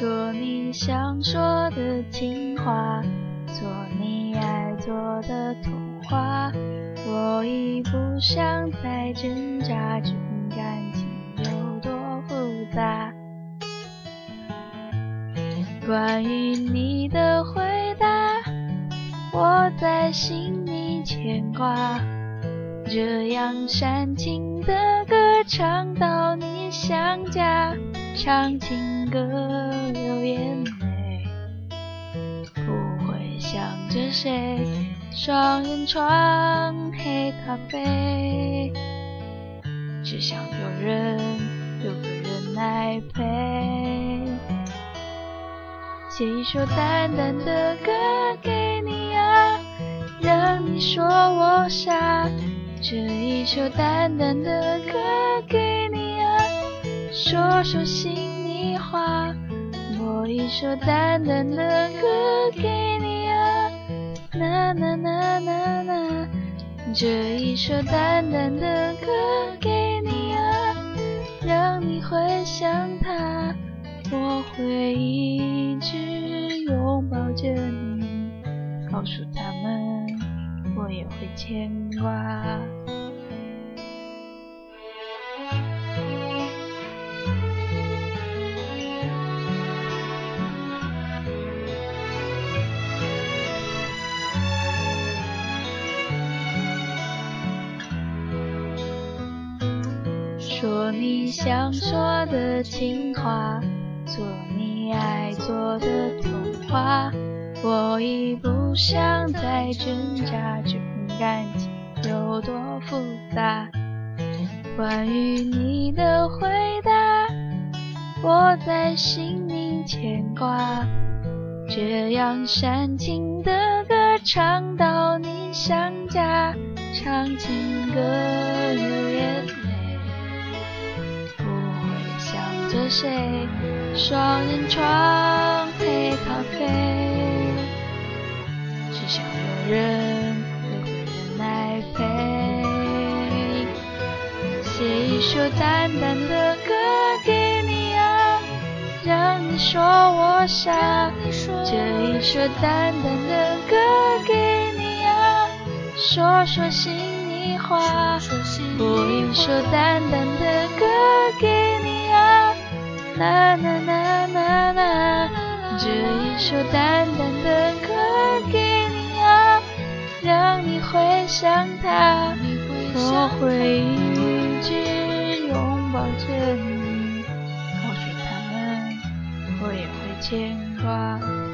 说你想说的情话，做你爱做的童话。我已不想再挣扎，这份感情有多复杂。关于你的回答，我在心里牵挂。这样煽情的歌唱到你想家，唱情歌谁，双人床黑咖啡，只想有人有个人来陪。写一首淡淡的歌给你啊，让你说我傻。这一首淡淡的歌给你啊，说说心里话。播一首淡淡的歌给你这一首淡淡的歌给你啊，让你回想他，我会一直拥抱着你，告诉他们我也会牵挂。说你想说的情话，做你爱做的童话。我已不想再挣扎，这份感情有多复杂。关于你的回答，我在心里牵挂。这样煽情的歌唱到你想家，唱情歌流眼想着谁，双人床配咖啡，只想有人有个人来陪。写一首淡淡的歌给你啊，让你说我傻。这一首淡淡的歌给你啊，说说心里话。播一首淡淡的歌给你啊，呐呐呐呐呐。这一首淡淡的歌给你啊，让你会想他，我会一直拥抱着你，告诉他们我也会牵挂。